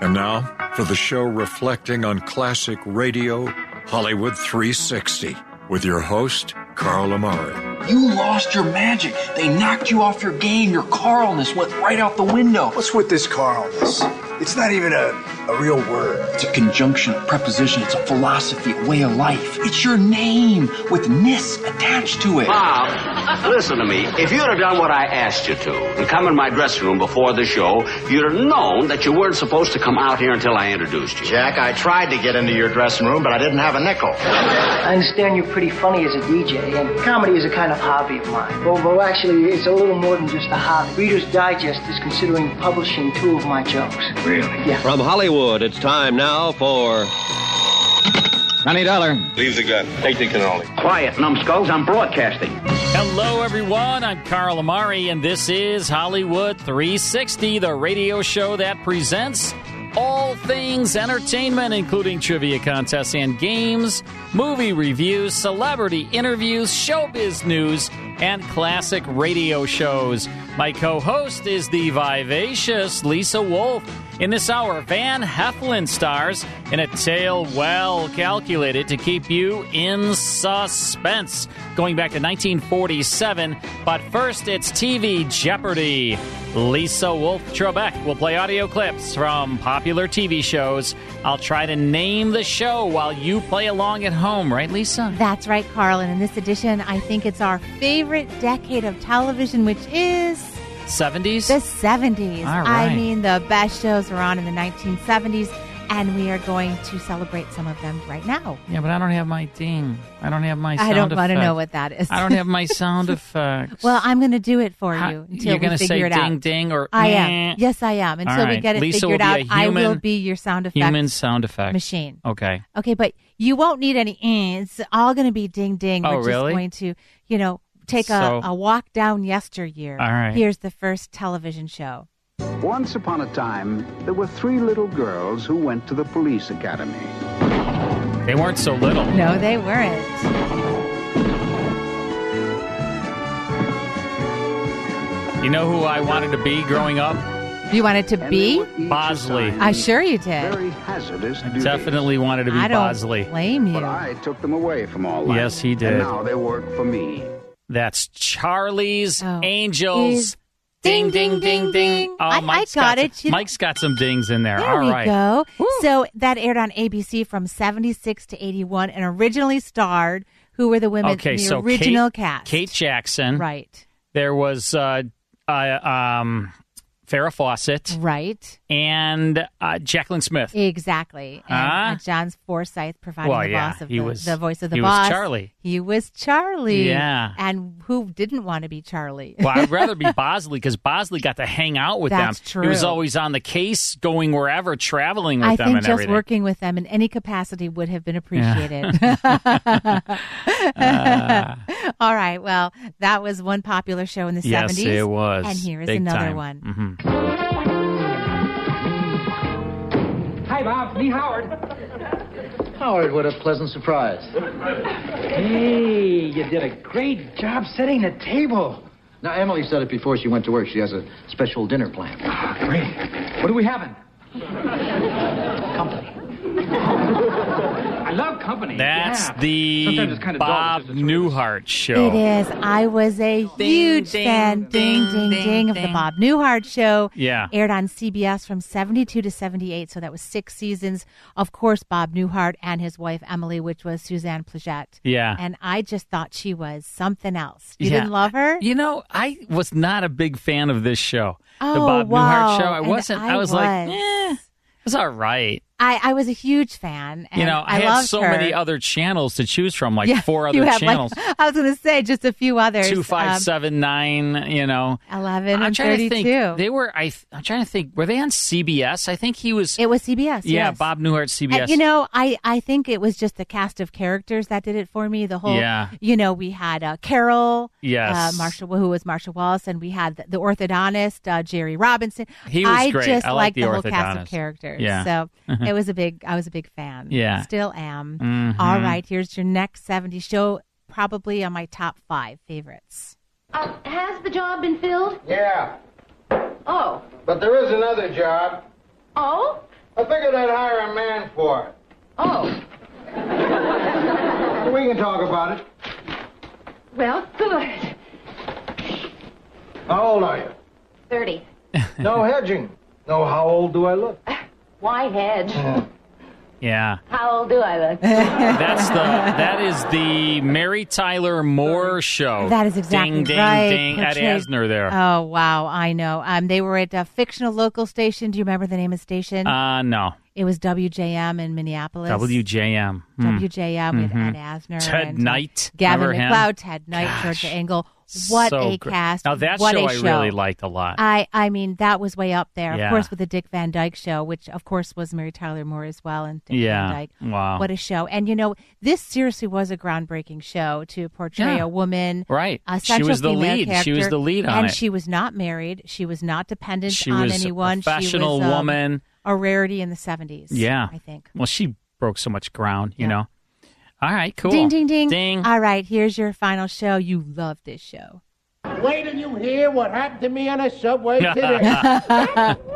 And now, for the show reflecting on classic radio, Hollywood 360, with your host, Carl Amari. You lost your magic. They knocked you off your game. Your Carlness went right out the window. What's with this Carlness? It's not even a, a real word. It's a conjunction, a preposition, it's a philosophy, a way of life. It's your name with ness attached to it. Bob, listen to me. If you'd have done what I asked you to and come in my dressing room before the show, you'd have known that you weren't supposed to come out here until I introduced you. Jack, I tried to get into your dressing room, but I didn't have a nickel. I understand you're pretty funny as a DJ, and comedy is a kind of hobby of mine. Well, well, actually, it's a little more than just a hobby. Reader's Digest is considering publishing two of my jokes. Really? Yeah. From Hollywood, it's time now for. Twenty dollar. Leave the gun. Take the cannoli. Quiet, numbskulls. I'm broadcasting. Hello, everyone. I'm Carl Amari, and this is Hollywood 360, the radio show that presents all things entertainment, including trivia contests and games, movie reviews, celebrity interviews, showbiz news, and classic radio shows. My co host is the vivacious Lisa Wolf. In this hour, Van Heflin stars in a tale well calculated to keep you in suspense. Going back to 1947, but first it's TV Jeopardy! Lisa Wolf Trebek will play audio clips from popular TV shows. I'll try to name the show while you play along at home, right, Lisa? That's right, Carl. And in this edition, I think it's our favorite decade of television, which is 70s? the 70s. All I mean, the best shows were on in the 1970s, and we are going to celebrate some of them right now. Yeah, but I don't have my ding. I don't have my sound I don't want to know what that is. I don't have my sound effects. well, I'm going to do it for How- you until you're gonna figure say ding out. ding or I am. Yes, I am. Until All we get it Lisa figured out, I will be your sound effect Human sound effect machine. Okay. Okay, but you won't need any. eh, It's all going to be ding ding. Oh, We're just really? going to, you know, take So- a, a walk down yesteryear. All right. Here's the first television show. Once upon a time, there were three little girls who went to the police academy. They weren't so little. No, they weren't. You know who I wanted to be growing up? You wanted to And be? Bosley. assigned I sure you did. Very hazardous duties. Definitely wanted to be I don't Bosley. blame you. But I took them away from all that. Yes, he did. And now they work for me. That's Charlie's Oh. Angels. Is- Ding, ding, ding, ding. Oh, I- I Mike's got it. You- Mike's got some dings in there. There All we right. go. So that aired on ABC from 76 to 81 and originally starred who were the women Okay, in the so original Kate, cast. Kate Jackson. Right. There was uh, uh, um, Farrah Fawcett Right. and uh, Jaclyn Smith. Exactly. And uh, John Forsythe providing Well, the yeah, boss of he the, was- the voice of the he was boss. Charlie. He was Charlie. Yeah. And who didn't want to be Charlie? Well, I'd rather be Bosley because Bosley got to hang out with That's them. He was always on the case, going wherever, traveling with I them think and just everything. working with them in any capacity would have been appreciated. All right. Well, that was one popular show in the yes, 70s. it was. And here is Big another time. one. Mhm. Hi, Bob. Me, Howard. Howard, what a pleasant surprise. Hey, you did a great job setting the table. Now, Emily said it before she went to work. She has a special dinner planned. Ah, great. What are we having? Company. I love company. That's yeah. the Sometimes it's kind of dull, Bob it's just a choice. Newhart show. It is. I was a huge ding, fan. Ding, ding, ding, ding, of the. Bob Newhart show. Yeah. Aired on CBS from 72 to 78. So that was six seasons. Of course, Bob Newhart and his wife, Emily, which was Suzanne Pleshette. Yeah. And I just thought she was something else. You Yeah. didn't love her? You know, I was not a big fan of this show. the Oh, Bob wow. Newhart show. I And wasn't. I, I was, like, was. eh, it was all right. I, I was a huge fan. And you know, I, I, had so her. many other channels to choose from, like Yeah, four other have, like- channels. I was going to say just a few others. Two, five, Um, seven, nine. You know, 11 I'm trying 32. to think. They were. I. I'm trying to think. Were they on CBS? I think he was. it was CBS. yeah, yes. Bob Newhart, CBS. And, you know, I, I think it was just the cast of characters that did it for me. The whole, Yeah. you know, we had uh, Carol, Yes. uh, Marcia, who was Marcia Wallace, and we had the, the orthodontist uh, Jerry Robinson. He was I great. just I like liked the the, whole cast of characters. Yeah. So it was a big. I was a big fan. Yeah. still am. Mhm. All right, here's your next '70s show. Probably on my top five favorites. Uh, has the job been filled? Yeah, Oh. but there is another job. Oh? I figured I'd hire a man for it. Oh. We can talk about it. Well, good. How old are you? 30. No hedging. No, how old do I look? Why hedge? Yeah. How old do I look? That's the that is the Mary Tyler Moore show. That is exactly ding, ding, right. Ding, Ed Portrayed- Asner there. Oh wow, I know. Um, they were at a fictional local station. Do you remember the name of the station? Uh no. It was WJM in Minneapolis. WJM. Hmm. WJM with Mhm. Ed Asner, Ted and, uh, Knight. Gavin? MacLeod, Ted Knight, Gosh. Georgia Engel. What So a gr- cast! Now that what show a I show. really liked a lot. I I mean that was way up there. Yeah. Of course, with the Dick Van Dyke Show, which of course was Mary Tyler Moore as well, and Dick Yeah. Van Dyke. Wow. what a show! And you know, this seriously was a groundbreaking show to portray Yeah. a woman, Right. A She was the lead. She was the lead on and it. she was not married. She was not dependent on anyone. She on was a professional she was, um, woman. A rarity in the seventies. yeah. I think. Well, she broke so much ground, you know. All right, cool. Ding ding ding Ding. All right, here's your final show. You love this show. Wait till you hear what happened to me on a subway today.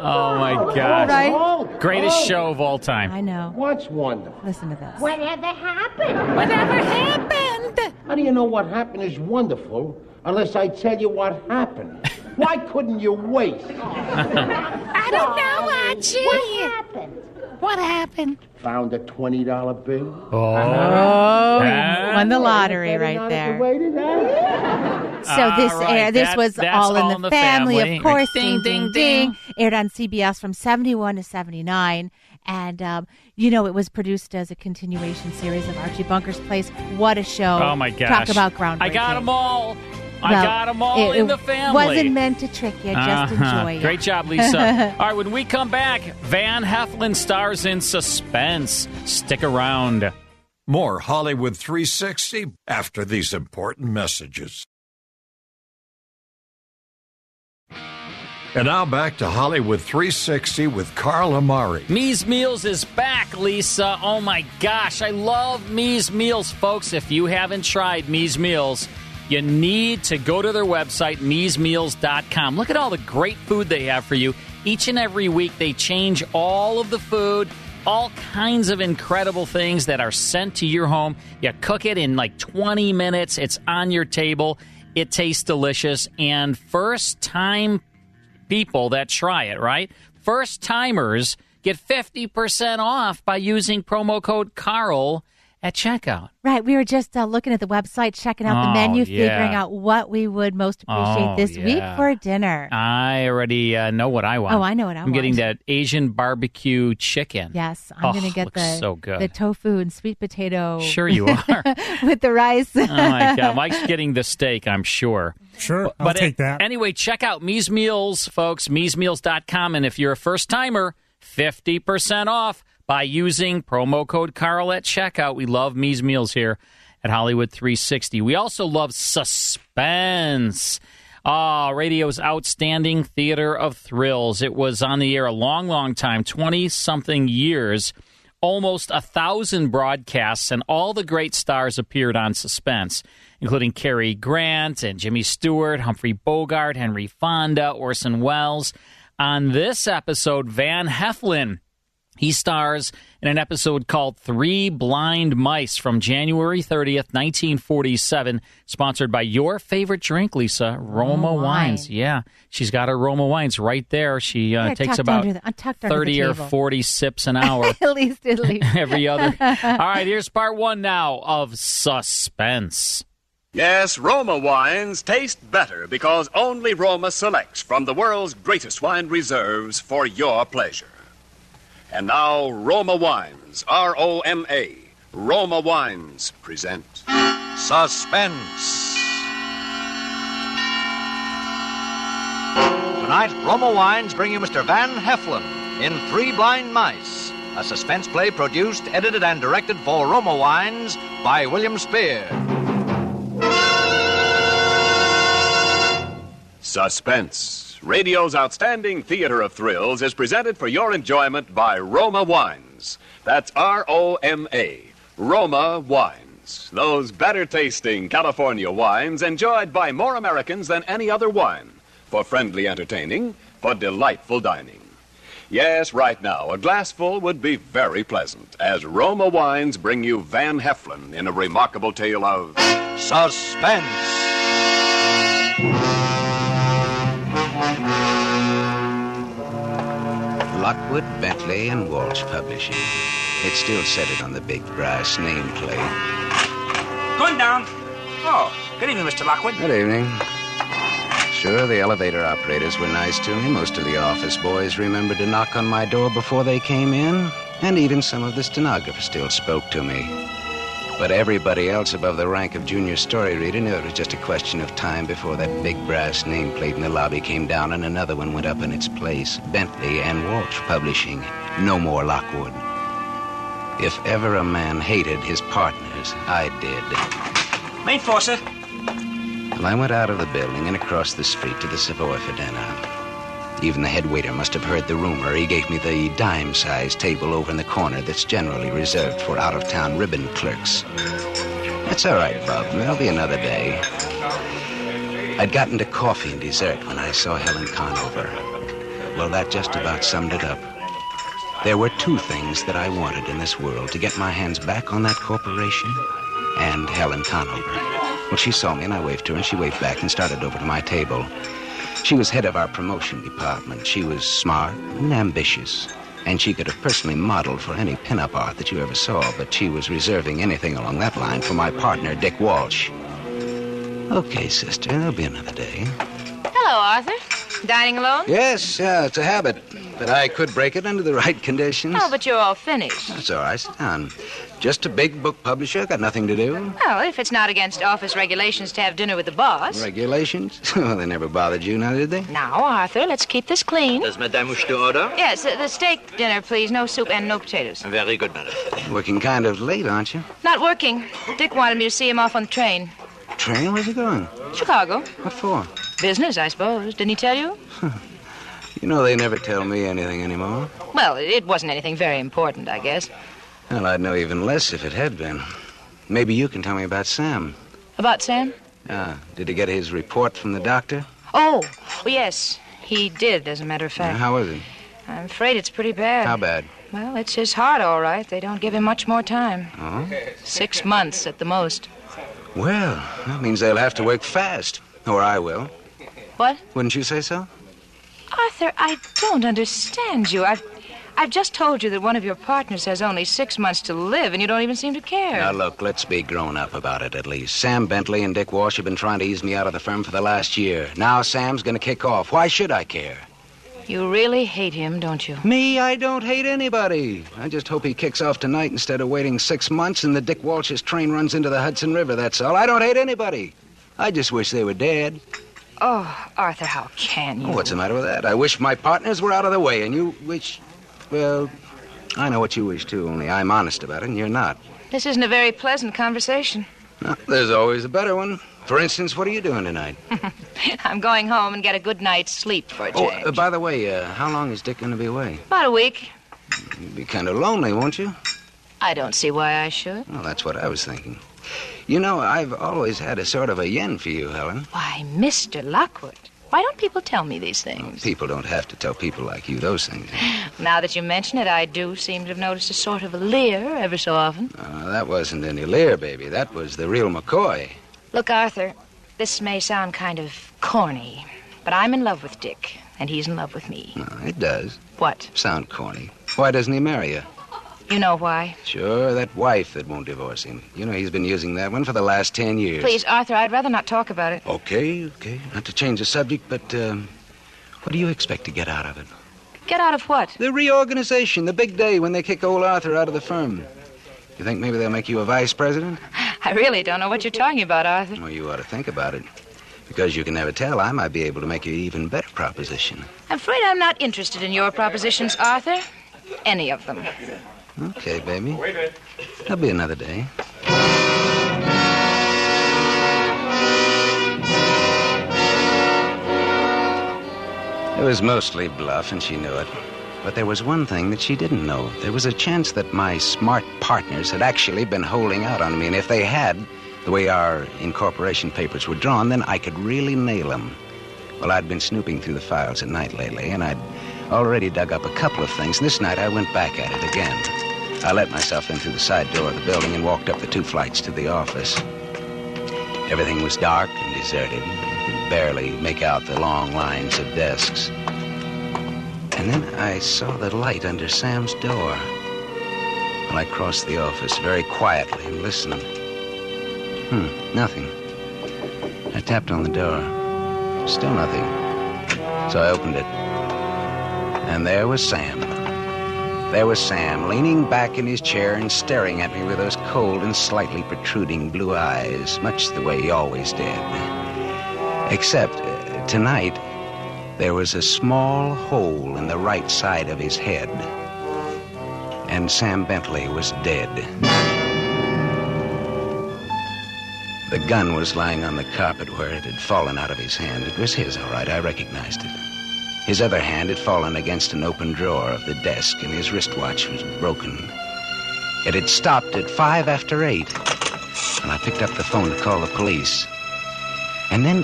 Oh my gosh. Right? Greatest Oh. show of all time. I know. What's wonderful? Listen to this. Whatever happened? Whatever happened? How do you know what happened is wonderful unless I tell you what happened? Why couldn't you wait? I don't know, Archie. What happened? What happened? Found a twenty dollar bill. Oh, Oh, Huh? you won the lottery right there. have waited, huh? So this right, air, this that- was all in All the, in the family, Family. of course. Ding, Ding, ding, ding, ding. Aired on CBS from seventy one to seventy nine, and um, you know it was produced as a continuation series of Archie Bunker's Place. What a show! Oh my gosh. Talk about groundbreaking. I got them all. I Well, got them all it- in the family. Wasn't meant to trick you. Just Uh-huh. enjoy it. Great job, Lisa. All right, when we come back, Van Heflin stars in Suspense. Stick around. More Hollywood 360 after these important messages. And now back to Hollywood 360 with Carl Amari. Me's Meals is back, Lisa. Oh my gosh, I love Me's Meals, folks. If you haven't tried Me's Meals, you need to go to their website, me'smeals.com. Look at all the great food they have for you. Each and every week, they change all of the food, all kinds of incredible things that are sent to your home. You cook it in like 20 minutes, it's on your table. It tastes delicious. And first time people that try it, right? First timers get 50% off by using promo code Carl at checkout. Right, we were just uh, looking at the website, checking out the Oh, menu, yeah. figuring out what we would most appreciate Oh, this week for dinner. I already uh, know what I want. Oh, I know what I I'm getting that Asian barbecue chicken. Yes, I'm Oh, going to get the so good. the tofu and sweet potato. Sure you are. with the rice. oh my god, Mike's getting the steak, I'm sure. Sure, But, I'll but take it- that. Anyway, check out Me's Meals, folks, me'smeals.com and if you're a first timer, 50% off by using promo code Carl at checkout. We love Me's Meals here at Hollywood 360. We also love suspense. Ah, radio's outstanding theater of thrills. It was on the air a long, long time, 20 something years. Almost a thousand broadcasts, and all the great stars appeared on Suspense, including Cary Grant and Jimmy Stewart, Humphrey Bogart, Henry Fonda, Orson Welles. On this episode, Van Heflin he stars in an episode called Three Blind Mice from January 30th, 1947, sponsored by your favorite drink, Lisa, Roma wine. Wines. Yeah, she's got her Roma Wines right there. She uh, Yeah, takes about the- uh, tucked under the 30 or 40 sips an hour. at least, at least. Every other. All right, here's part one now of Suspense. Yes, Roma wines taste better because only Roma selects from the world's greatest wine reserves for your pleasure. And now, Roma Wines, R O M A, Roma Wines present Suspense. Tonight, Roma Wines bring you Mr. Van Heflin in Three Blind Mice, a suspense play produced, edited, and directed for Roma Wines by William Spier. Suspense, radio's outstanding theater of thrills, is presented for your enjoyment by Roma Wines. That's R O M A, Roma Wines. Those better tasting California wines enjoyed by more Americans than any other wine. For friendly entertaining, for delightful dining. Yes, right now, a glassful would be very pleasant as Roma Wines bring you Van Heflin in a remarkable tale of suspense. Lockwood, Bentley, and Walsh Publishing. It still said it on the big brass nameplate. Going down. Oh, good evening, Mr. Lockwood. Good evening. Sure, the elevator operators were nice to me. Most of the office boys remembered to knock on my door before they came in. And even some of the stenographers still spoke to me. But everybody else above the rank of junior story reader knew it was just a question of time before that big brass nameplate in the lobby came down and another one went up in its place. Bentley and Walsh Publishing. No more Lockwood. If ever a man hated his partners, I did. Main floor, sir. Well, I went out of the building and across the street to the Savoy for dinner. Even the head waiter must have heard the rumor. He gave me the dime sized table over in the corner that's generally reserved for out of town ribbon clerks. That's all right, Bob. There'll be another day. I'd gotten to coffee and dessert when I saw Helen Conover. Well, that just about summed it up. There were two things that I wanted in this world to get my hands back on that corporation and Helen Conover. Well, she saw me and I waved to her and she waved back and started over to my table. She was head of our promotion department. She was smart and ambitious. And she could have personally modeled for any pinup art that you ever saw, but she was reserving anything along that line for my partner, Dick Walsh. Okay, sister, there'll be another day. Hello, Arthur. Dining alone? Yes, yeah, it's a habit. But I could break it under the right conditions. Oh, but you're all finished. That's all right. Sit down. Just a big book publisher. Got nothing to do. Well, if it's not against office regulations to have dinner with the boss. Regulations? well, they never bothered you, now did they? Now, Arthur, let's keep this clean. Does Madame wish to order? Yes, uh, the steak dinner, please. No soup and no potatoes. Very good, madam. Working kind of late, aren't you? Not working. Dick wanted me to see him off on the train. Train? Where's he going? Chicago. What for? Business, I suppose. Didn't he tell you? You know, they never tell me anything anymore. Well, it wasn't anything very important, I guess. Well, I'd know even less if it had been. Maybe you can tell me about Sam. About Sam? Ah, did he get his report from the doctor? Oh, well, yes. He did, as a matter of fact. Uh, how was he? I'm afraid it's pretty bad. How bad? Well, it's his heart, all right. They don't give him much more time. Oh? Six months at the most. Well, that means they'll have to work fast. Or I will. What? Wouldn't you say so? Arthur, I don't understand you. I've, I've just told you that one of your partners has only six months to live, and you don't even seem to care. Now, look, let's be grown up about it at least. Sam Bentley and Dick Walsh have been trying to ease me out of the firm for the last year. Now Sam's going to kick off. Why should I care? You really hate him, don't you? Me, I don't hate anybody. I just hope he kicks off tonight instead of waiting six months and the Dick Walsh's train runs into the Hudson River, that's all. I don't hate anybody. I just wish they were dead. Oh, Arthur, how can you? Oh, what's the matter with that? I wish my partners were out of the way, and you wish. Well, I know what you wish, too, only I'm honest about it, and you're not. This isn't a very pleasant conversation. No, there's always a better one. For instance, what are you doing tonight? I'm going home and get a good night's sleep for a Oh, change. uh, by the way, uh, how long is Dick going to be away? About a week. You'd be kind of lonely, won't you? I don't see why I should. Well, that's what I was thinking. You know, I've always had a sort of a yen for you, Helen. Why, Mr. Lockwood, why don't people tell me these things? People don't have to tell people like you those things. Now that you mention it, I do seem to have noticed a sort of a leer ever so often. Uh, that wasn't any leer, baby. That was the real McCoy. Look, Arthur, this may sound kind of corny, but I'm in love with Dick, and he's in love with me. No, it does. What? Sound corny. Why doesn't he marry you? You know why? Sure, that wife that won't divorce him. You know, he's been using that one for the last ten years. Please, Arthur, I'd rather not talk about it. Okay, okay. Not to change the subject, but um, what do you expect to get out of it? Get out of what? The reorganization, the big day when they kick old Arthur out of the firm. You think maybe they'll make you a vice president? I really don't know what you're talking about, Arthur. Well, you ought to think about it. Because you can never tell, I might be able to make you an even better proposition. I'm afraid I'm not interested in your propositions, Arthur. Any of them. Okay, baby. Wait a minute. There'll be another day. It was mostly bluff, and she knew it. But there was one thing that she didn't know. There was a chance that my smart partners had actually been holding out on me, and if they had, the way our incorporation papers were drawn, then I could really nail them. Well, I'd been snooping through the files at night lately, and I'd already dug up a couple of things, and this night I went back at it again. I let myself in through the side door of the building and walked up the two flights to the office. Everything was dark and deserted. You could barely make out the long lines of desks. And then I saw the light under Sam's door. Well, I crossed the office very quietly and listened. Hmm, nothing. I tapped on the door. Still nothing. So I opened it. And there was Sam. There was Sam, leaning back in his chair and staring at me with those cold and slightly protruding blue eyes, much the way he always did. Except, uh, tonight, there was a small hole in the right side of his head. And Sam Bentley was dead. The gun was lying on the carpet where it had fallen out of his hand. It was his, all right. I recognized it. His other hand had fallen against an open drawer of the desk, and his wristwatch was broken. It had stopped at five after eight, and I picked up the phone to call the police. And then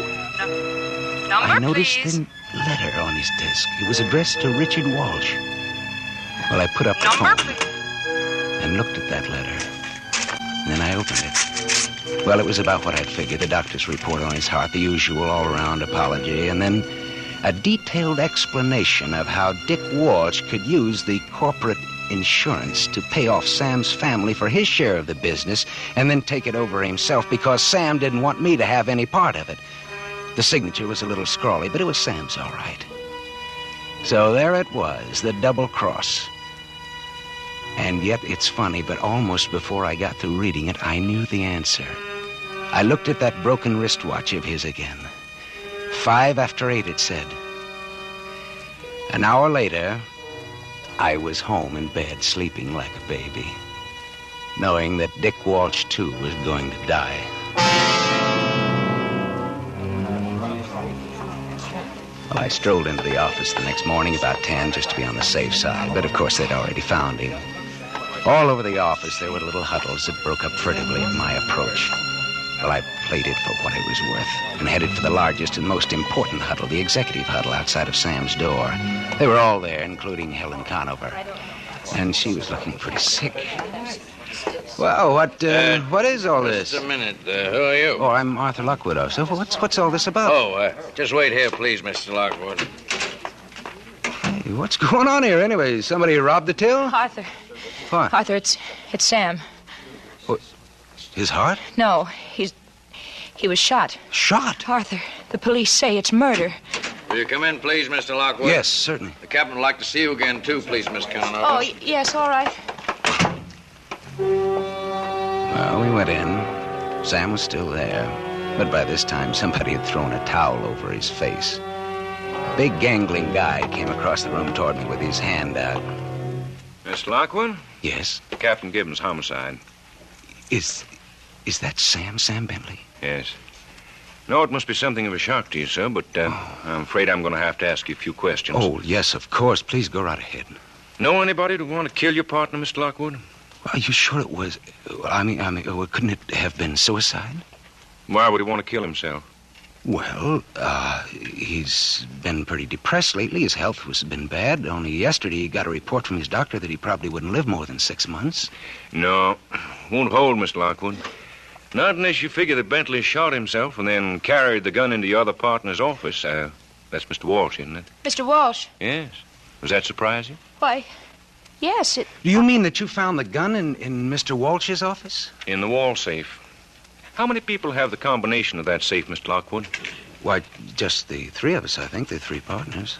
Number, I noticed please. the letter on his desk. It was addressed to Richard Walsh. Well, I put up the Number, phone and looked at that letter. Then I opened it. Well, it was about what I'd figured the doctor's report on his heart, the usual all around apology, and then a detailed explanation of how Dick Walsh could use the corporate insurance to pay off Sam's family for his share of the business and then take it over himself because Sam didn't want me to have any part of it. The signature was a little scrawly, but it was Sam's all right. So there it was, the double cross. And yet it's funny, but almost before I got through reading it, I knew the answer. I looked at that broken wristwatch of his again. Five after eight, it said. An hour later, I was home in bed, sleeping like a baby, knowing that Dick Walsh, too, was going to die. Well, I strolled into the office the next morning about 10 just to be on the safe side, but of course they'd already found him. All over the office, there were little huddles that broke up furtively at my approach. Well, I played it for what it was worth and headed for the largest and most important huddle, the executive huddle outside of Sam's door. They were all there, including Helen Conover. And she was looking pretty sick. Well, what uh, what is all this? Just a minute. Uh, who are you? Oh, I'm Arthur Lockwood. Oh, so what's what's all this about? Oh, uh, just wait here, please, Mr. Lockwood. Hey, what's going on here anyway? Somebody robbed the till? Arthur. What? Arthur, it's it's Sam. His heart? No, he's he was shot. Shot? Arthur, the police say it's murder. Will you come in, please, Mr. Lockwood? Yes, certainly. The captain would like to see you again, too, please, Miss Conover. Oh, y- yes, all right. Well, we went in. Sam was still there, but by this time somebody had thrown a towel over his face. A big gangling guy came across the room toward me with his hand out. Mr. Lockwood? Yes. Captain Gibbons, homicide. Is is that Sam, Sam Bentley? Yes. No, it must be something of a shock to you, sir, but uh, I'm afraid I'm going to have to ask you a few questions. Oh, yes, of course. Please go right ahead. Know anybody who'd want to kill your partner, Mr. Lockwood? Are you sure it was? I mean, I mean, couldn't it have been suicide? Why would he want to kill himself? Well, uh, he's been pretty depressed lately. His health has been bad. Only yesterday he got a report from his doctor that he probably wouldn't live more than six months. No, won't hold, Mr. Lockwood. Not unless you figure that Bentley shot himself and then carried the gun into your other partner's office. Uh, that's Mr. Walsh, isn't it? Mr. Walsh. Yes. Does that surprise you? Why, yes, it. Do you mean that you found the gun in, in Mr. Walsh's office? In the wall safe. How many people have the combination of that safe, Mr. Lockwood? Why, just the three of us, I think. The three partners.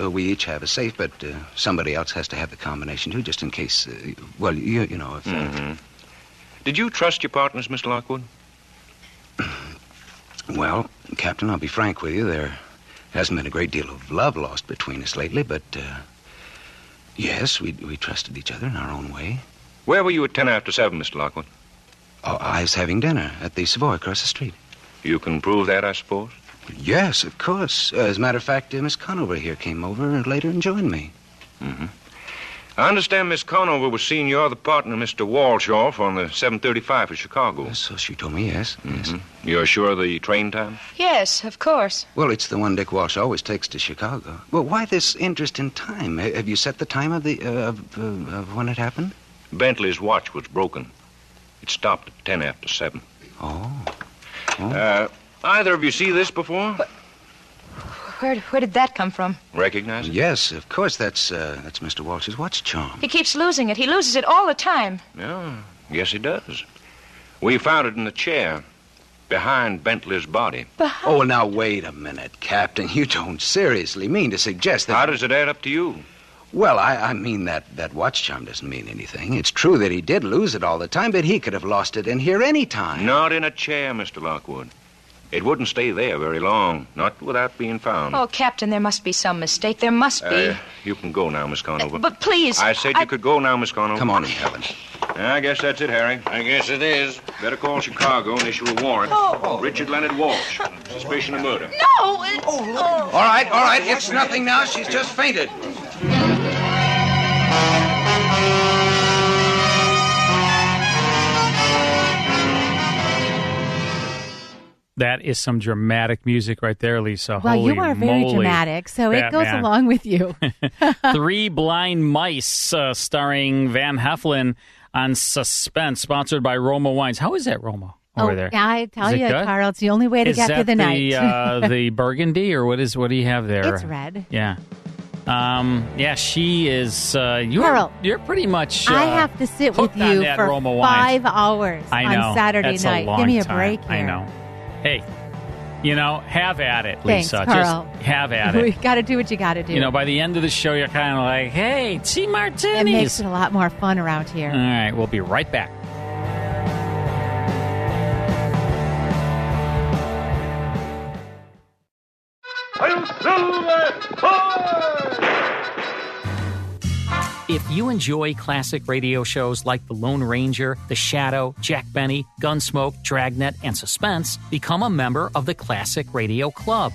Uh, we each have a safe, but uh, somebody else has to have the combination, too, just in case. Uh, well, you, you know, if. Uh, Mm-hmm. Did you trust your partners, Mr. Lockwood? Well, Captain, I'll be frank with you. There hasn't been a great deal of love lost between us lately, but uh, yes, we we trusted each other in our own way. Where were you at ten after seven, Mr. Lockwood? Oh, I was having dinner at the Savoy across the street. You can prove that, I suppose. Yes, of course. Uh, as a matter of fact, uh, Miss Conover here came over later and joined me. Mm-hmm. I understand Miss Conover was seeing your other partner, Mr. Walsh, off on the 735 for Chicago. So she told me, yes. yes. You're sure of the train time? Yes, of course. Well, it's the one Dick Walsh always takes to Chicago. Well, why this interest in time? Have you set the time of the uh, of, uh, of when it happened? Bentley's watch was broken. It stopped at 10 after 7. Oh. Uh, either of you see this before? Where, where did that come from? Recognize it? Yes, of course. That's uh, that's Mr. Walsh's watch charm. He keeps losing it. He loses it all the time. Yeah, yes, he does. We found it in the chair behind Bentley's body. Behind? Oh, now wait a minute, Captain. You don't seriously mean to suggest that? How does it add up to you? Well, I, I mean that that watch charm doesn't mean anything. It's true that he did lose it all the time, but he could have lost it in here any time. Not in a chair, Mr. Lockwood. It wouldn't stay there very long, not without being found. Oh, Captain, there must be some mistake. There must be. Uh, you can go now, Miss Conover. but please. I said you could go now, Miss Conover. Come on in, Helen. I guess that's it, Harry. I guess it is. Better call Chicago and issue a warrant. Oh. Richard Leonard Walsh, suspicion of murder. No! It's, oh, All right, all right. It's nothing now. She's just fainted. That is some dramatic music right there, Lisa. Well, Holy you are very moly. dramatic, so it goes along with you. Three Blind Mice, uh, starring Van Heflin on Suspense, sponsored by Roma Wines. How is that, Roma? Over oh, there. I tell you, good? Carl, it's the only way to is get through the, the night. uh, the burgundy, or what is? What do you have there? It's red. Yeah. Um, yeah, she is. Uh, you're, Carl, you're pretty much. Uh, I have to sit with you for Roma wines. five hours I know. on Saturday night. Give me a time. break here. I know. Hey, you know, have at it, Thanks, Lisa. Carl. Just have at it. we got to do what you got to do. You know, by the end of the show, you're kind of like, "Hey, T it makes it a lot more fun around here. All right, we'll be right back. If you enjoy classic radio shows like The Lone Ranger, The Shadow, Jack Benny, Gunsmoke, Dragnet, and Suspense, become a member of the Classic Radio Club.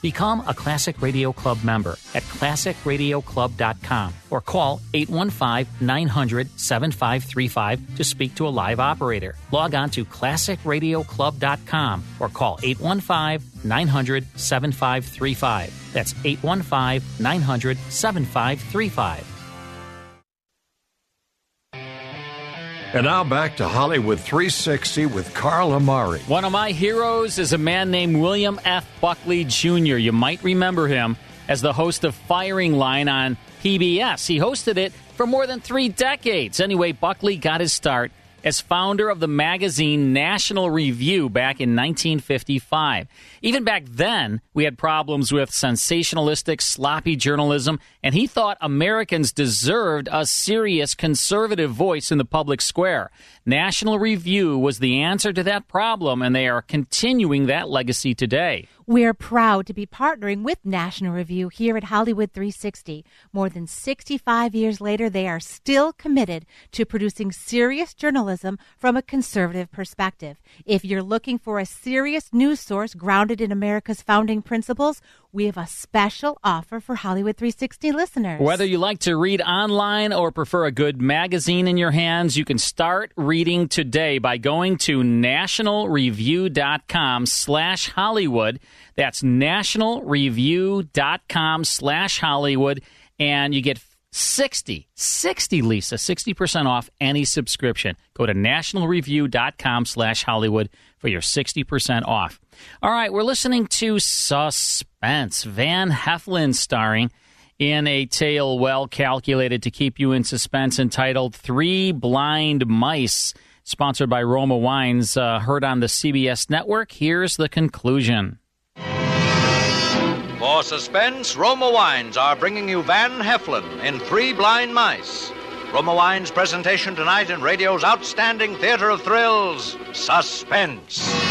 Become a Classic Radio Club member at classicradioclub.com or call 815 900 7535 to speak to a live operator. Log on to classicradioclub.com or call 815 900 7535. That's 815 900 7535. And now back to Hollywood 360 with Carl Amari. One of my heroes is a man named William F. Buckley Jr. You might remember him as the host of Firing Line on PBS. He hosted it for more than three decades. Anyway, Buckley got his start as founder of the magazine National Review back in 1955. Even back then, we had problems with sensationalistic, sloppy journalism, and he thought Americans deserved a serious conservative voice in the public square. National Review was the answer to that problem, and they are continuing that legacy today. We're proud to be partnering with National Review here at Hollywood 360. More than 65 years later, they are still committed to producing serious journalism from a conservative perspective. If you're looking for a serious news source grounded in America's founding principles, we have a special offer for Hollywood 360 listeners. Whether you like to read online or prefer a good magazine in your hands, you can start reading today by going to nationalreview.com slash Hollywood. That's nationalreview.com slash Hollywood. And you get 60, 60, Lisa, 60% off any subscription. Go to nationalreview.com slash Hollywood for your 60% off. All right, we're listening to Suspense. Van Heflin starring in a tale well calculated to keep you in suspense entitled Three Blind Mice, sponsored by Roma Wines, uh, heard on the CBS network. Here's the conclusion. For suspense, Roma Wines are bringing you Van Heflin in Three Blind Mice. Roma Wine's presentation tonight in radio's outstanding theater of thrills, Suspense.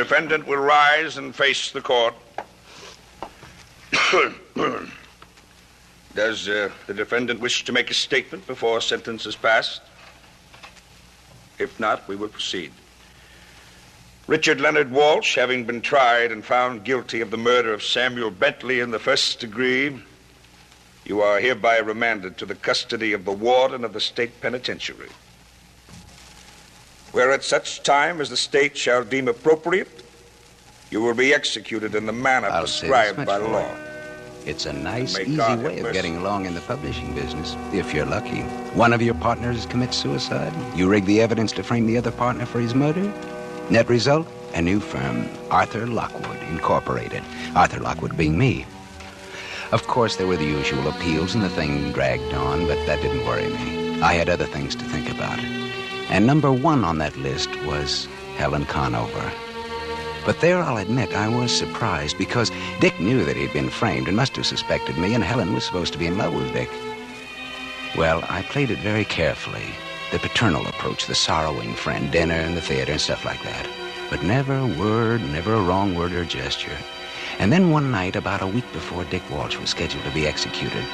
Defendant will rise and face the court. Does uh, the defendant wish to make a statement before sentence is passed? If not, we will proceed. Richard Leonard Walsh, having been tried and found guilty of the murder of Samuel Bentley in the first degree, you are hereby remanded to the custody of the warden of the state penitentiary. Where at such time as the state shall deem appropriate, you will be executed in the manner I'll prescribed by law. It's a nice, easy God way of mercy. getting along in the publishing business, if you're lucky. One of your partners commits suicide. You rig the evidence to frame the other partner for his murder. Net result? A new firm, Arthur Lockwood Incorporated. Arthur Lockwood being me. Of course, there were the usual appeals, and the thing dragged on, but that didn't worry me. I had other things to think about. And number one on that list was Helen Conover. But there, I'll admit, I was surprised because Dick knew that he'd been framed and must have suspected me, and Helen was supposed to be in love with Dick. Well, I played it very carefully. The paternal approach, the sorrowing friend, dinner and the theater and stuff like that. But never a word, never a wrong word or gesture. And then one night, about a week before Dick Walsh was scheduled to be executed,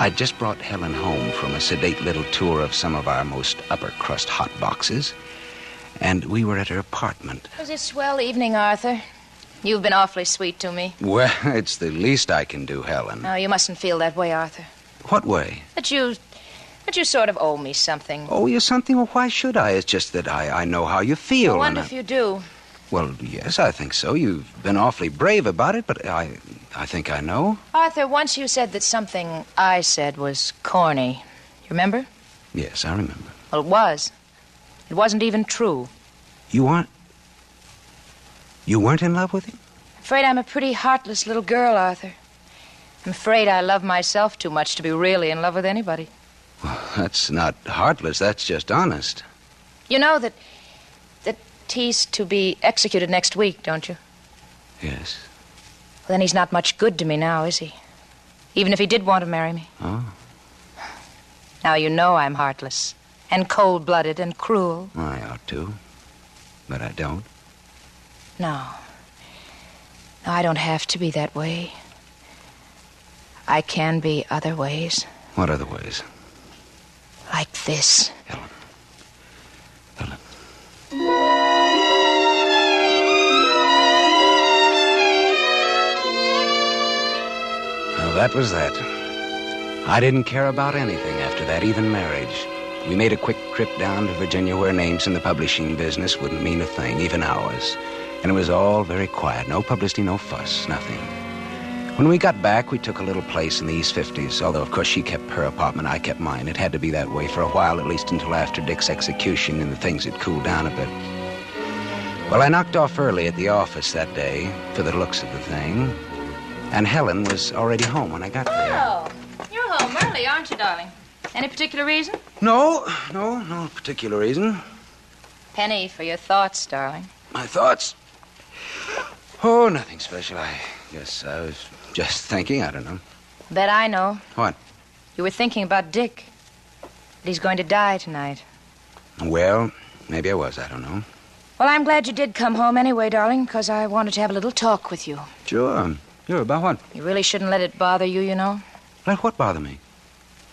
I'd just brought Helen home from a sedate little tour of some of our most upper crust hot boxes, and we were at her apartment. It was a swell evening, Arthur. You've been awfully sweet to me. Well, it's the least I can do, Helen. No, you mustn't feel that way, Arthur. What way? That you. that you sort of owe me something. Oh, you something? Well, why should I? It's just that I, I know how you feel. I wonder I- if you do. Well, yes, I think so. You've been awfully brave about it, but I, I think I know. Arthur, once you said that something I said was corny. You remember? Yes, I remember. Well, it was. It wasn't even true. You aren't. You weren't in love with him? I'm Afraid I'm a pretty heartless little girl, Arthur. I'm afraid I love myself too much to be really in love with anybody. That's not heartless. That's just honest. You know that he's to be executed next week, don't you? Yes. Well, then he's not much good to me now, is he? Even if he did want to marry me. Oh, Now you know I'm heartless and cold-blooded and cruel. I ought to, but I don't. No. No, I don't have to be that way. I can be other ways. What other ways? Like this. Well, that was that. I didn't care about anything after that, even marriage. We made a quick trip down to Virginia where names in the publishing business wouldn't mean a thing, even ours. And it was all very quiet. No publicity, no fuss, nothing. When we got back, we took a little place in the East 50s, although, of course, she kept her apartment, I kept mine. It had to be that way for a while, at least until after Dick's execution and the things had cooled down a bit. Well, I knocked off early at the office that day for the looks of the thing, and Helen was already home when I got there. Oh, you're home early, aren't you, darling? Any particular reason? No, no, no particular reason. Penny for your thoughts, darling. My thoughts? Oh, nothing special. I guess I was just thinking. I don't know. Bet I know. What? You were thinking about Dick. That he's going to die tonight. Well, maybe I was. I don't know. Well, I'm glad you did come home anyway, darling, because I wanted to have a little talk with you. Sure. Sure. About what? You really shouldn't let it bother you, you know. Let what bother me?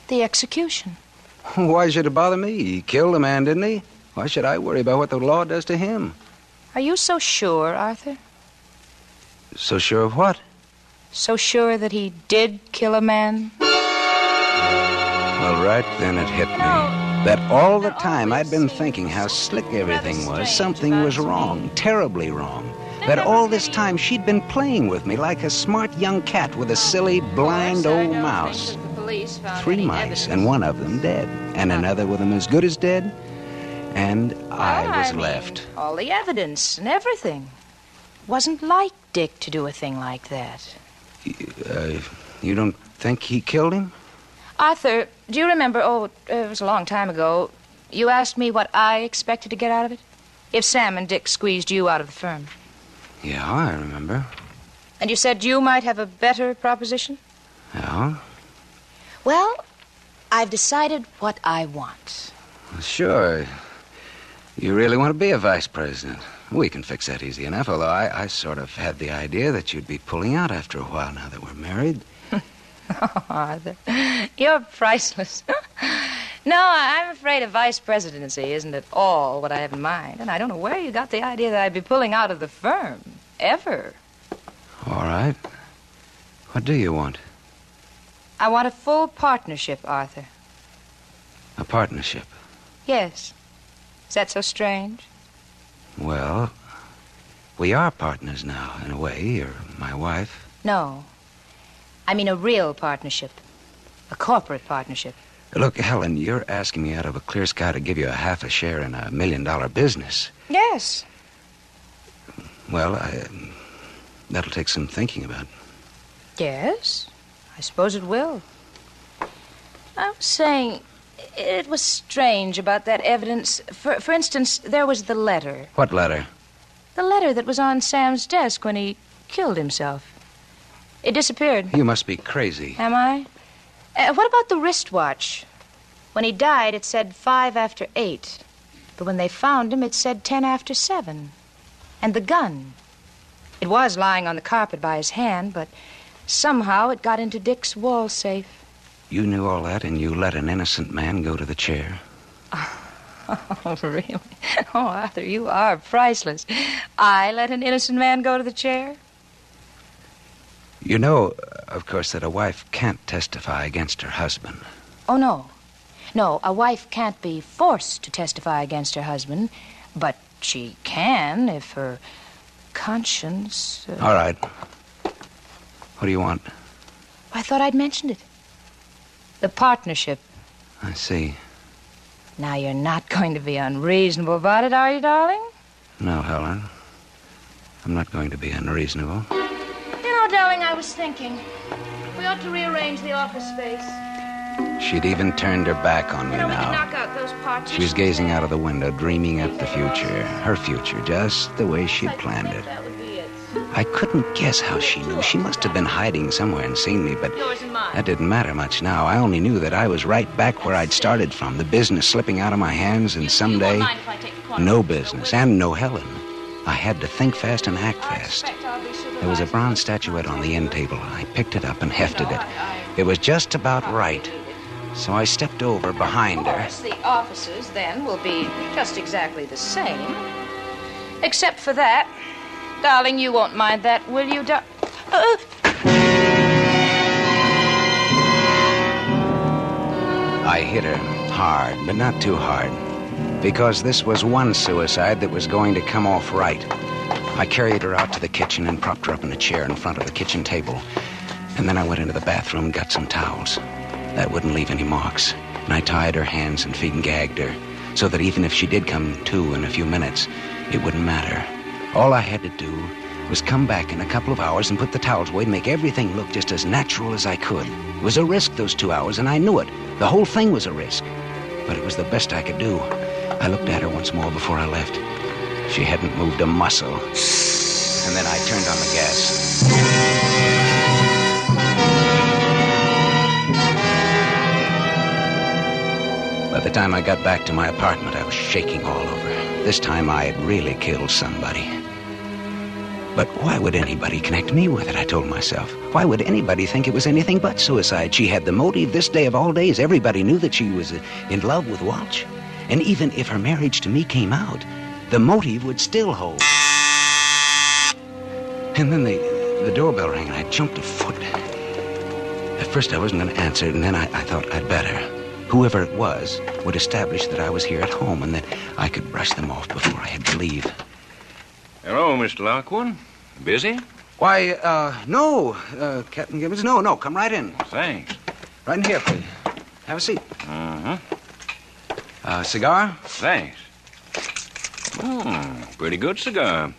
The execution. Why should it bother me? He killed a man, didn't he? Why should I worry about what the law does to him? Are you so sure, Arthur? So sure of what? So sure that he did kill a man? Well, right then it hit me. That all the time I'd been thinking how slick everything was. Something was wrong, terribly wrong. That all this time she'd been playing with me like a smart young cat with a silly, blind old mouse. Three mice, and one of them dead, and another with them as good as dead, and I was left. All the evidence and everything. Wasn't like Dick to do a thing like that. Uh, you don't think he killed him? Arthur, do you remember? Oh, it was a long time ago. You asked me what I expected to get out of it? If Sam and Dick squeezed you out of the firm. Yeah, I remember. And you said you might have a better proposition? Yeah? Well, I've decided what I want. Sure. You really want to be a vice president? We can fix that easy enough, although I, I sort of had the idea that you'd be pulling out after a while now that we're married. Oh, Arthur, you're priceless. No, I'm afraid a vice presidency isn't at all what I have in mind, and I don't know where you got the idea that I'd be pulling out of the firm. Ever. All right. What do you want? I want a full partnership, Arthur. A partnership? Yes. Is that so strange? Well, we are partners now, in a way. You're my wife. No. I mean a real partnership. A corporate partnership. Look, Helen, you're asking me out of a clear sky to give you a half a share in a million dollar business. Yes. Well, I, that'll take some thinking about. Yes. I suppose it will. I was saying, it was strange about that evidence. For, for instance, there was the letter. What letter? The letter that was on Sam's desk when he killed himself. It disappeared. You must be crazy. Am I? Uh, what about the wristwatch? When he died, it said five after eight. But when they found him, it said ten after seven. And the gun. It was lying on the carpet by his hand, but somehow it got into Dick's wall safe. You knew all that, and you let an innocent man go to the chair. Oh, really? Oh, Arthur, you are priceless. I let an innocent man go to the chair? You know, of course, that a wife can't testify against her husband. Oh, no. No, a wife can't be forced to testify against her husband, but she can if her conscience. Uh... All right. What do you want? I thought I'd mentioned it. The partnership. I see. Now, you're not going to be unreasonable about it, are you, darling? No, Helen. I'm not going to be unreasonable. Darling, I was thinking. We ought to rearrange the office space. She'd even turned her back on me you know, now. We knock out those parts. She was gazing out of the window, dreaming up the future. Her future, just the way she'd planned it. I couldn't guess how she knew. She must have been hiding somewhere and seen me, but that didn't matter much now. I only knew that I was right back where I'd started from, the business slipping out of my hands, and someday, no business and no Helen. I had to think fast and act fast. There was a bronze statuette on the end table. I picked it up and hefted it. It was just about right. So I stepped over behind her. The offices, then, will be just exactly the same. Except for that. Darling, you won't mind that, will you, dar- uh, I hit her hard, but not too hard. Because this was one suicide that was going to come off right. I carried her out to the kitchen and propped her up in a chair in front of the kitchen table. And then I went into the bathroom and got some towels. That wouldn't leave any marks. And I tied her hands and feet and gagged her, so that even if she did come to in a few minutes, it wouldn't matter. All I had to do was come back in a couple of hours and put the towels away and make everything look just as natural as I could. It was a risk, those two hours, and I knew it. The whole thing was a risk. But it was the best I could do. I looked at her once more before I left. She hadn't moved a muscle. And then I turned on the gas. By the time I got back to my apartment, I was shaking all over. This time I had really killed somebody. But why would anybody connect me with it? I told myself. Why would anybody think it was anything but suicide? She had the motive this day of all days. Everybody knew that she was uh, in love with Walsh. And even if her marriage to me came out, the motive would still hold. And then the, the doorbell rang and I jumped a foot. At first I wasn't going to answer it, and then I, I thought I'd better. Whoever it was would establish that I was here at home and that I could brush them off before I had to leave. Hello, Mr. Lockwood. Busy? Why, uh, no, uh, Captain Gibbons. No, no, come right in. Thanks. Right in here, please. Have a seat. Uh-huh. Uh, cigar? Thanks. Hmm, pretty good cigar.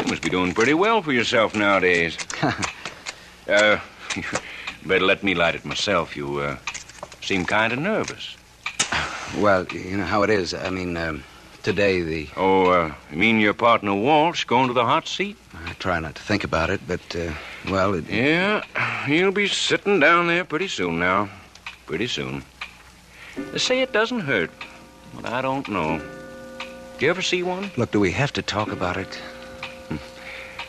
You must be doing pretty well for yourself nowadays. uh, better let me light it myself. You, uh, Seem kind of nervous. Well, you know how it is. I mean, um, today the. Oh, uh, you mean your partner Walsh going to the hot seat? I try not to think about it, but, uh, well, it. Yeah, he'll be sitting down there pretty soon now. Pretty soon. They say it doesn't hurt, but I don't know. Do you ever see one? Look, do we have to talk about it?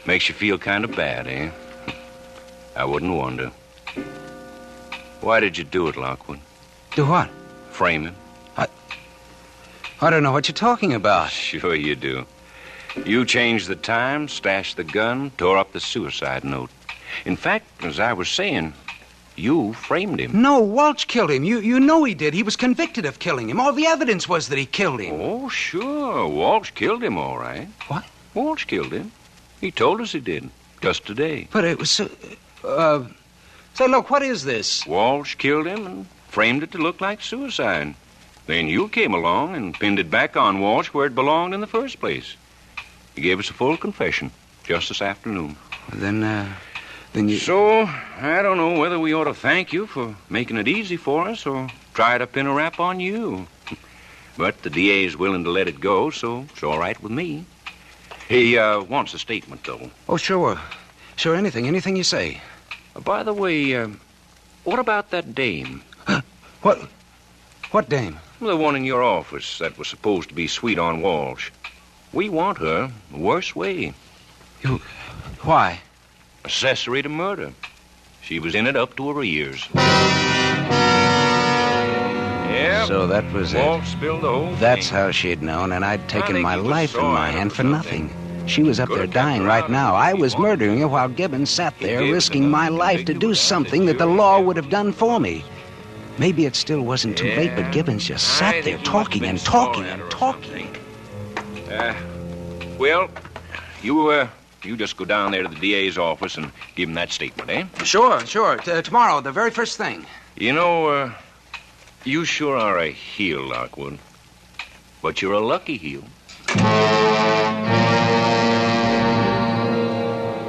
Makes you feel kind of bad, eh? I wouldn't wonder. Why did you do it, Lockwood? Do what? Frame him. I I don't know what you're talking about. Sure you do. You changed the time, stashed the gun, tore up the suicide note. In fact, as I was saying, you framed him. No, Walsh killed him. You you know he did. He was convicted of killing him. All the evidence was that he killed him. Oh, sure. Walsh killed him, all right. What? Walsh killed him. He told us he did. Just today. But it was so. Uh, say, look, what is this? Walsh killed him and framed it to look like suicide. Then you came along and pinned it back on Walsh where it belonged in the first place. You gave us a full confession just this afternoon. Then, uh, then you. So, I don't know whether we ought to thank you for making it easy for us or try to pin a rap on you. But the DA's willing to let it go, so it's all right with me. He uh, wants a statement, though. Oh, sure. Sure, anything. Anything you say. Uh, by the way, uh, what about that dame? What? What dame? The one in your office that was supposed to be sweet on Walsh. We want her the worst way. You. Why? Accessory to murder. She was in it up to her ears. Yeah. So that was Walsh it. spilled the whole That's thing. how she'd known, and I'd taken my life in my hand for nothing. She was up there dying right now. I was murdering her while Gibbons sat there risking my life to do something that the law would have done for me. Maybe it still wasn't too late, but Gibbons just sat there think he must have talking and talking and talking. Uh, well, you uh, you just go down there to the DA's office and give him that statement, eh? Sure, sure. T- tomorrow, the very first thing. You know, uh, you sure are a heel, Lockwood. But you're a lucky heel.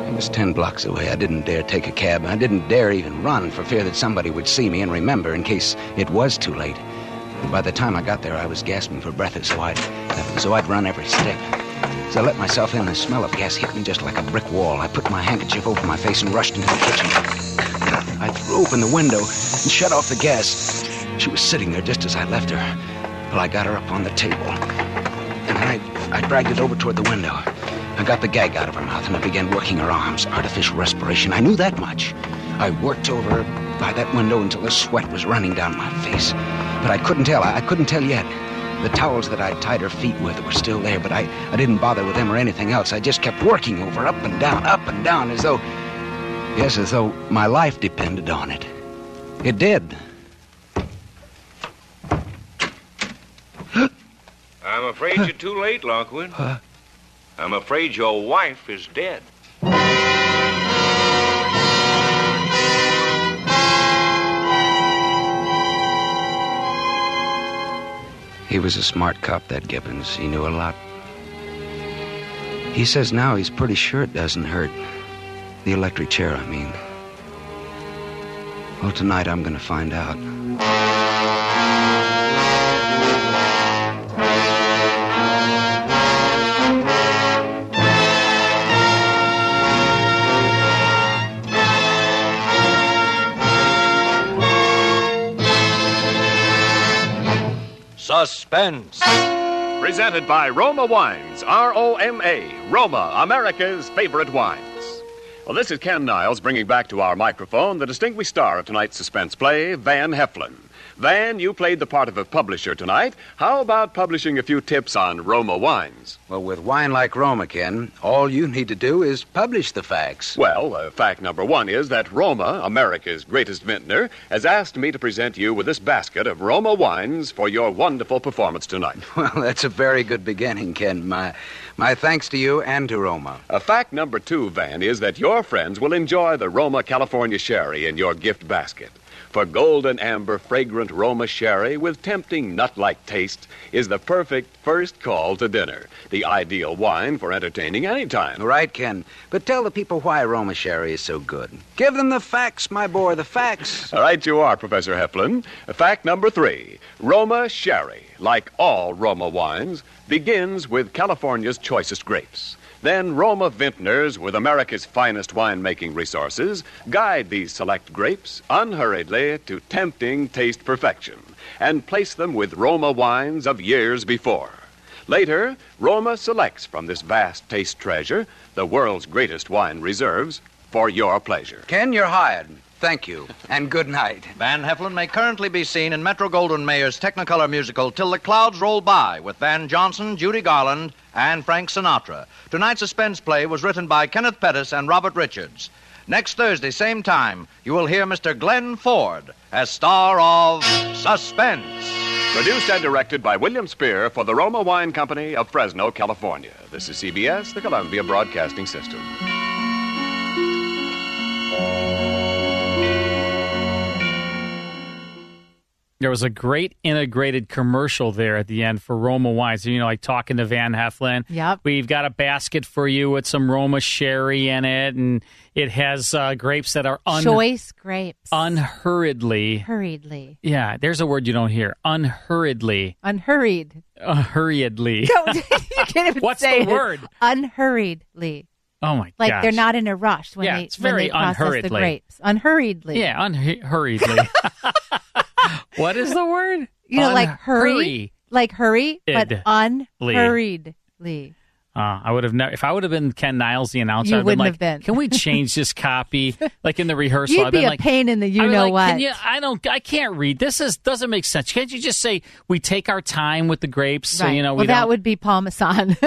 It was ten blocks away. I didn't dare take a cab. I didn't dare even run for fear that somebody would see me and remember in case it was too late. And by the time I got there, I was gasping for breath, so I'd, so I'd run every step. As I let myself in, the smell of gas hit me just like a brick wall. I put my handkerchief over my face and rushed into the kitchen. I threw open the window and shut off the gas. She was sitting there just as I left her. Well, I got her up on the table. And I, I dragged it over toward the window. I got the gag out of her mouth and I began working her arms. Artificial respiration. I knew that much. I worked over her by that window until the sweat was running down my face. But I couldn't tell. I, I couldn't tell yet. The towels that I'd tied her feet with were still there, but I, I didn't bother with them or anything else. I just kept working over up and down, up and down, as though. Yes, as though my life depended on it. It did. I'm afraid you're too late, Lockwood. I'm afraid your wife is dead. He was a smart cop, that Gibbons. He knew a lot. He says now he's pretty sure it doesn't hurt. The electric chair, I mean. Well, tonight I'm going to find out. Suspense. Presented by Roma Wines, R O M A, Roma, America's favorite wines. Well, this is Ken Niles bringing back to our microphone the distinguished star of tonight's suspense play, Van Heflin. Van, you played the part of a publisher tonight. How about publishing a few tips on Roma wines? Well, with wine like Roma, Ken, all you need to do is publish the facts. Well, uh, fact number one is that Roma, America's greatest vintner, has asked me to present you with this basket of Roma wines for your wonderful performance tonight. Well, that's a very good beginning, Ken. My, my thanks to you and to Roma. Uh, fact number two, Van, is that your friends will enjoy the Roma California Sherry in your gift basket. For golden amber, fragrant Roma sherry with tempting nut like taste is the perfect first call to dinner. The ideal wine for entertaining any time. Right, Ken. But tell the people why Roma sherry is so good. Give them the facts, my boy, the facts. All right, you are, Professor Heflin. Fact number three Roma sherry, like all Roma wines, begins with California's choicest grapes. Then Roma vintners, with America's finest winemaking resources, guide these select grapes unhurriedly to tempting taste perfection and place them with Roma wines of years before. Later, Roma selects from this vast taste treasure the world's greatest wine reserves for your pleasure. Ken, you're hired. Thank you, and good night. Van Heflin may currently be seen in Metro Goldwyn Mayer's Technicolor musical Till the Clouds Roll By with Van Johnson, Judy Garland, and Frank Sinatra. Tonight's suspense play was written by Kenneth Pettus and Robert Richards. Next Thursday, same time, you will hear Mr. Glenn Ford as star of Suspense. Produced and directed by William Spier for the Roma Wine Company of Fresno, California. This is CBS, the Columbia Broadcasting System. There was a great integrated commercial there at the end for Roma wines. You know, like talking to Van Heflin. Yep. We've got a basket for you with some Roma sherry in it, and it has uh, grapes that are un- Choice grapes. unhurriedly. Hurriedly. Yeah, there's a word you don't hear. Unhurriedly. Unhurried. Unhurriedly. No, you can't even What's say the it. word? Unhurriedly. Oh my god. Like gosh. they're not in a rush when Yeah, they it's when very they process the unhurriedly. grapes. Unhurriedly. Yeah, unhurriedly. what is the word? You know, like hurry, Unhurry. like hurry, but unhurriedly. Uh, I would have never, if I would have been Ken Niles, the announcer, You I'd been wouldn't like, have been. "Can we change this copy?" like in the rehearsal, You'd I'd been be a like, pain in the you I'd know like, what. Can you, I don't, I can't read. This is doesn't make sense. Can't you just say we take our time with the grapes? So you know, well, we that don't. would be Parmesan.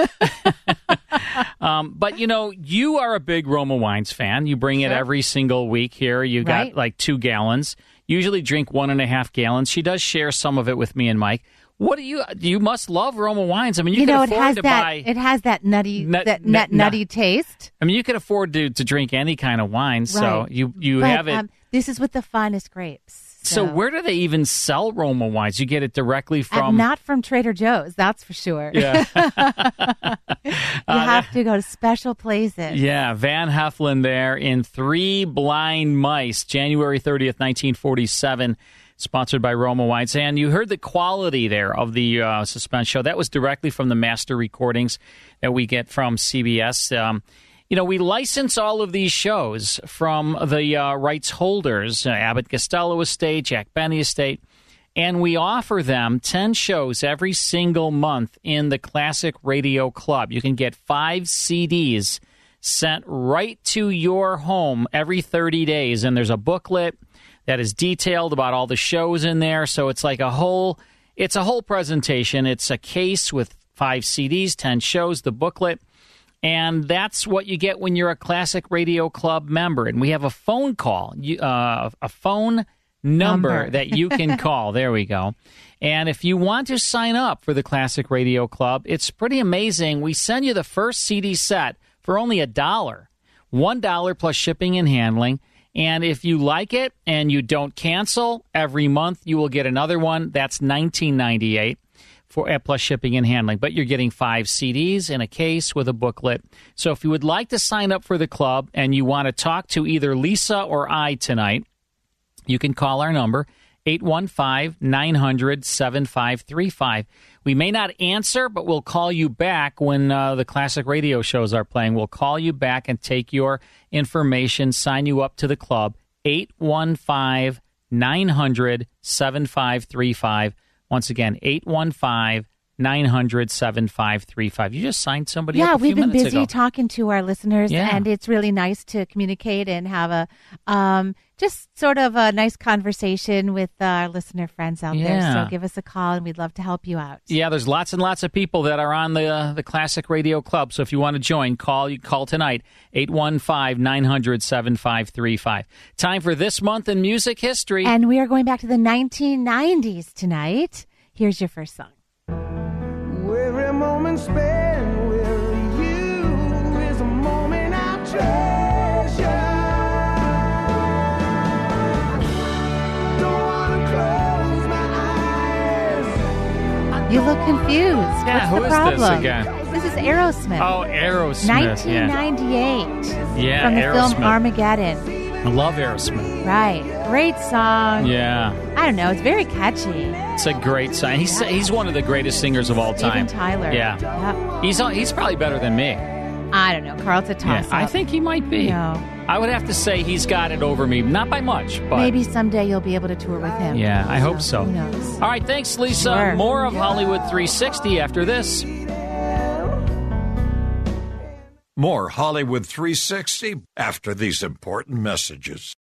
Um, but you know, you are a big Roma wines fan. You bring it every single week here. You got Right. like two gallons. Usually drink one and a half gallons. She does share some of it with me and Mike. What do you? You must love Roma wines. I mean, you, you can know, it has to that. buy. It has that nutty, Nut- that nut- nut, nutty taste. I mean, you can afford to, to drink any kind of wine, so you you But, have it. Um, this is with the finest grapes. so where do they even sell Roma wines? You get it directly Uh, from. not from Trader Joe's, that's for sure. Yeah. you have to go to special places. Yeah, Van Heflin there in Three Blind Mice, January 30th, 1947, sponsored by Roma Wines. And you heard the quality there of the uh, suspense show. That was directly from the master recordings that we get from CBS. Um, you know, we license all of these shows from the uh, rights holders, uh, Abbott Costello Estate, Jack Benny Estate, and we offer them 10 shows every single month in the Classic Radio Club. You can get five CDs sent right to your home every 30 days, and there's a booklet that is detailed about all the shows in there. So it's like a whole, it's a whole presentation. It's a case with five CDs, 10 shows, the booklet. And that's what you get when you're a Classic Radio Club member. And we have a phone call, uh, a phone number, Number. that you can call. There we go. And if you want to sign up for the Classic Radio Club, it's pretty amazing. We send you the first CD set for only a dollar, one dollar plus shipping and handling. And if you like it and you don't cancel every month, you will get another one. That's nineteen ninety eight for uh, plus shipping and handling. But you're getting five CDs in a case with a booklet. So if you would like to sign up for the club and you want to talk to either Lisa or I tonight, you can call our number 815 900 7535. We may not answer, but we'll call you back when uh, the classic radio shows are playing. We'll call you back and take your information, sign you up to the club. 815 900 7535. Once again, 815 900 7535. You just signed somebody yeah, we've been busy ago. talking to our listeners, Yeah. and it's really nice to communicate and have a um, just sort of a nice conversation with our listener friends out there. So give us a call, and we'd love to help you out. Yeah, there's lots and lots of people that are on the uh, the Classic Radio Club. So if you want to join, call you call tonight 815-900-7535. Time for this month in music history. And we are going back to the 1990s tonight. Here's your first song. You look confused. Yeah, What's who the is problem? this again? This is Aerosmith. Oh, Aerosmith. 1998. Yeah, From the Aerosmith. film Armageddon. I love Aerosmith. Right. Great song. Yeah. I don't know. It's very catchy. It's a great song. He's he's one of the greatest singers of all time. Steven Tyler. Yeah. Yep. He's he's probably better than me. I don't know. Carl, it's a Yeah, toss I think he might be. No. I would have to say he's got it over me, not by much, but Maybe someday you'll be able to tour with him. yeah, I hope so. Who knows? All right, thanks, Lisa. Sure. More of Hollywood 360 after this. More Hollywood 360 after these important messages.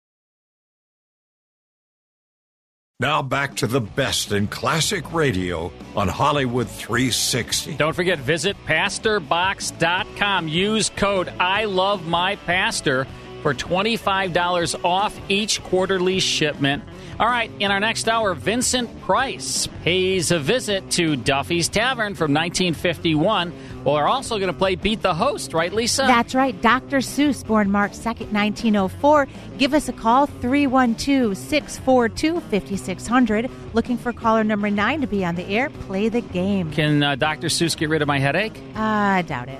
Now back to the best in classic radio on Hollywood 360. Don't forget, visit pastorbox.com. Use code I love my pastor for $25 off each quarterly shipment. All right, in our next hour, Vincent Price pays a visit to Duffy's Tavern from 1951. Well, we're also going to play Beat the Host, right, Lisa? That's right. Dr. Seuss, born March 2nd, 1904. Give us a call, 312 642 5600. Looking for caller number nine to be on the air. Play the game. Can uh, Dr. Seuss get rid of my headache? Uh, I doubt it.